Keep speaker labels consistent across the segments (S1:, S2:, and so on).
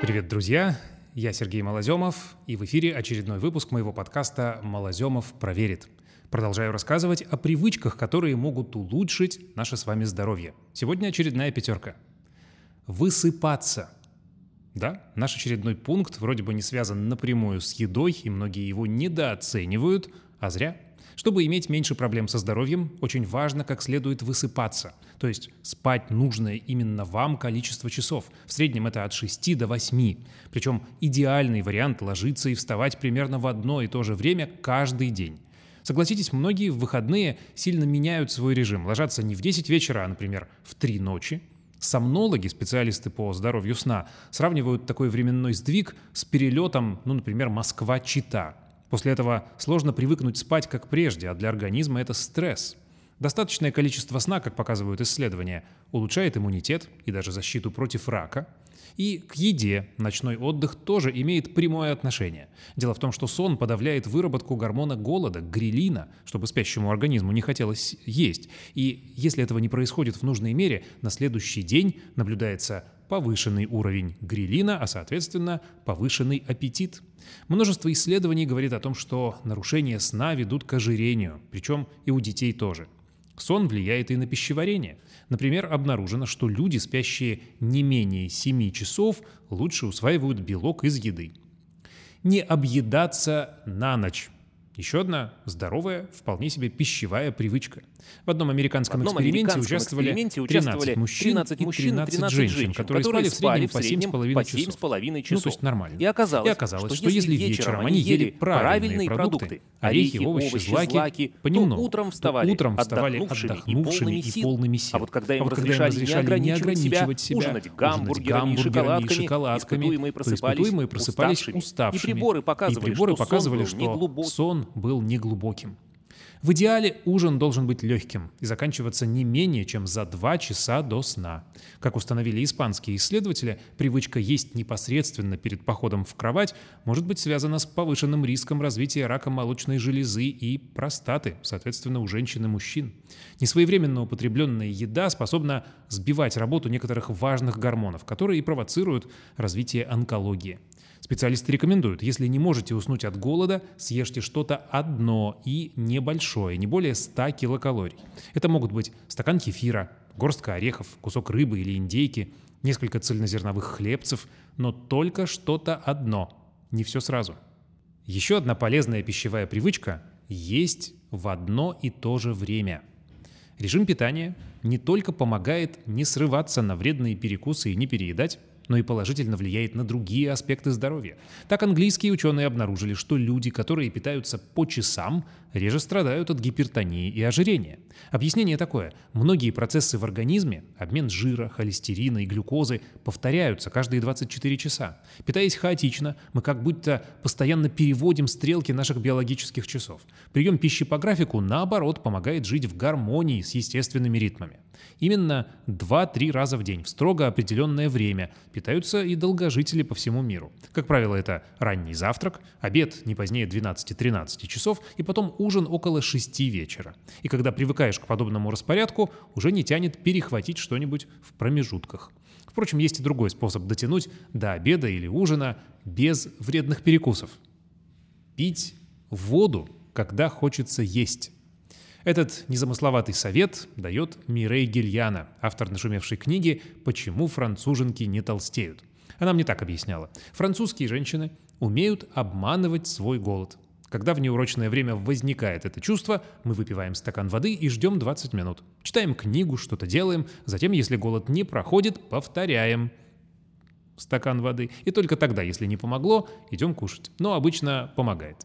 S1: Привет, друзья! Я Сергей Малоземов, и в эфире очередной выпуск моего подкаста «Малоземов проверит». Продолжаю рассказывать о привычках, которые могут улучшить наше с вами здоровье. Сегодня очередная пятерка. Высыпаться. Да, наш очередной пункт вроде бы не связан напрямую с едой, и многие его недооценивают, а зря – чтобы иметь меньше проблем со здоровьем, очень важно как следует высыпаться. То есть спать нужное именно вам количество часов. В среднем это от 6 до 8. Причем идеальный вариант ложиться и вставать примерно в одно и то же время каждый день. Согласитесь, многие в выходные сильно меняют свой режим. Ложатся не в 10 вечера, а, например, в 3 ночи. Сомнологи, специалисты по здоровью сна, сравнивают такой временной сдвиг с перелетом, ну, например, Москва-Чита – После этого сложно привыкнуть спать как прежде, а для организма это стресс. Достаточное количество сна, как показывают исследования, улучшает иммунитет и даже защиту против рака. И к еде ночной отдых тоже имеет прямое отношение. Дело в том, что сон подавляет выработку гормона голода, грилина, чтобы спящему организму не хотелось есть. И если этого не происходит в нужной мере, на следующий день наблюдается повышенный уровень грилина, а соответственно повышенный аппетит. Множество исследований говорит о том, что нарушения сна ведут к ожирению, причем и у детей тоже. Сон влияет и на пищеварение. Например, обнаружено, что люди, спящие не менее 7 часов, лучше усваивают белок из еды. Не объедаться на ночь. Еще одна здоровая, вполне себе пищевая привычка. В одном американском, в одном эксперименте, американском участвовали эксперименте участвовали 13 мужчин 13 мужчин 13, 13 женщин, женщин, которые, которые спали в среднем по 7,5 часов. часов. Ну, то есть нормально.
S2: И оказалось,
S1: и оказалось что, что если вечером они ели правильные продукты, орехи, овощи, злаки, понемногу,
S2: то утром вставали,
S1: то утром вставали отдохнувшими, отдохнувшими и, полными и полными сил.
S2: А вот когда им, а вот разрешали, разрешали не ограничивать себя, ужинать гамбургерами, и шоколадками, испытуемые просыпались,
S1: просыпались уставшими. И приборы показывали, что сон был неглубокий глубоким. В идеале ужин должен быть легким и заканчиваться не менее чем за 2 часа до сна. Как установили испанские исследователи, привычка есть непосредственно перед походом в кровать может быть связана с повышенным риском развития рака молочной железы и простаты, соответственно, у женщин и мужчин. Несвоевременно употребленная еда способна сбивать работу некоторых важных гормонов, которые и провоцируют развитие онкологии. Специалисты рекомендуют, если не можете уснуть от голода, съешьте что-то одно и небольшое, не более 100 килокалорий. Это могут быть стакан кефира, горстка орехов, кусок рыбы или индейки, несколько цельнозерновых хлебцев, но только что-то одно, не все сразу. Еще одна полезная пищевая привычка – есть в одно и то же время. Режим питания не только помогает не срываться на вредные перекусы и не переедать, но и положительно влияет на другие аспекты здоровья. Так английские ученые обнаружили, что люди, которые питаются по часам, реже страдают от гипертонии и ожирения. Объяснение такое. Многие процессы в организме, обмен жира, холестерина и глюкозы, повторяются каждые 24 часа. Питаясь хаотично, мы как будто постоянно переводим стрелки наших биологических часов. Прием пищи по графику, наоборот, помогает жить в гармонии с естественными ритмами. Именно 2-3 раза в день в строго определенное время питаются и долгожители по всему миру. Как правило, это ранний завтрак, обед не позднее 12-13 часов и потом ужин около 6 вечера. И когда привыкаешь к подобному распорядку, уже не тянет перехватить что-нибудь в промежутках. Впрочем, есть и другой способ дотянуть до обеда или ужина без вредных перекусов. Пить воду, когда хочется есть. Этот незамысловатый совет дает Мирей Гильяна, автор нашумевшей книги «Почему француженки не толстеют». Она мне так объясняла. Французские женщины умеют обманывать свой голод. Когда в неурочное время возникает это чувство, мы выпиваем стакан воды и ждем 20 минут. Читаем книгу, что-то делаем, затем, если голод не проходит, повторяем стакан воды. И только тогда, если не помогло, идем кушать. Но обычно помогает.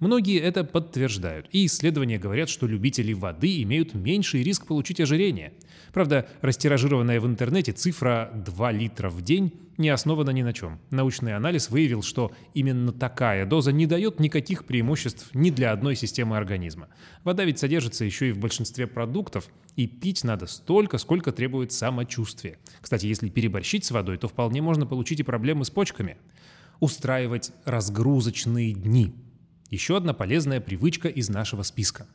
S1: Многие это подтверждают, и исследования говорят, что любители воды имеют меньший риск получить ожирение. Правда, растиражированная в интернете цифра 2 литра в день не основана ни на чем. Научный анализ выявил, что именно такая доза не дает никаких преимуществ ни для одной системы организма. Вода ведь содержится еще и в большинстве продуктов, и пить надо столько, сколько требует самочувствие. Кстати, если переборщить с водой, то вполне можно получить и проблемы с почками. Устраивать разгрузочные дни – еще одна полезная привычка из нашего списка.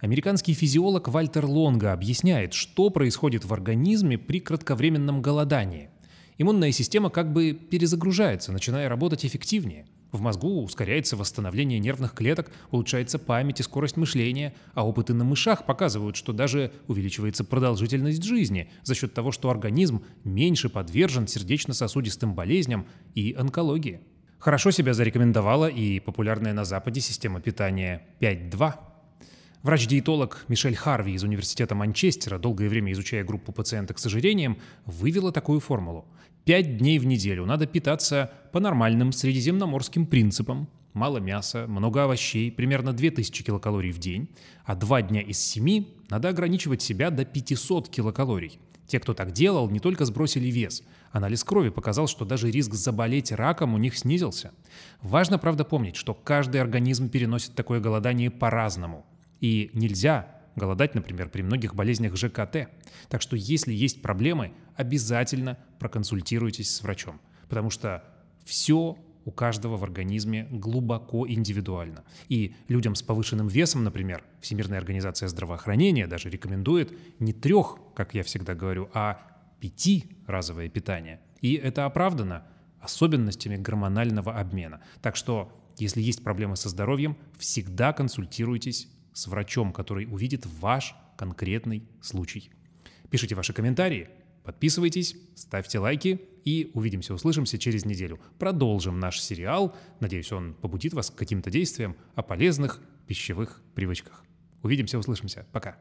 S1: Американский физиолог Вальтер Лонга объясняет, что происходит в организме при кратковременном голодании. Иммунная система как бы перезагружается, начиная работать эффективнее. В мозгу ускоряется восстановление нервных клеток, улучшается память и скорость мышления, а опыты на мышах показывают, что даже увеличивается продолжительность жизни за счет того, что организм меньше подвержен сердечно-сосудистым болезням и онкологии. Хорошо себя зарекомендовала и популярная на Западе система питания 5.2. Врач-диетолог Мишель Харви из Университета Манчестера, долгое время изучая группу пациенток с ожирением, вывела такую формулу. Пять дней в неделю надо питаться по нормальным средиземноморским принципам. Мало мяса, много овощей, примерно 2000 килокалорий в день, а два дня из семи надо ограничивать себя до 500 килокалорий. Те, кто так делал, не только сбросили вес. Анализ крови показал, что даже риск заболеть раком у них снизился. Важно, правда, помнить, что каждый организм переносит такое голодание по-разному. И нельзя голодать, например, при многих болезнях ЖКТ. Так что если есть проблемы, обязательно проконсультируйтесь с врачом, потому что все у каждого в организме глубоко индивидуально. И людям с повышенным весом, например, Всемирная организация здравоохранения даже рекомендует не трех, как я всегда говорю, а пяти разовое питание. И это оправдано особенностями гормонального обмена. Так что, если есть проблемы со здоровьем, всегда консультируйтесь с врачом, который увидит ваш конкретный случай. Пишите ваши комментарии, подписывайтесь, ставьте лайки и увидимся, услышимся через неделю. Продолжим наш сериал. Надеюсь, он побудит вас к каким-то действиям о полезных пищевых привычках. Увидимся, услышимся. Пока.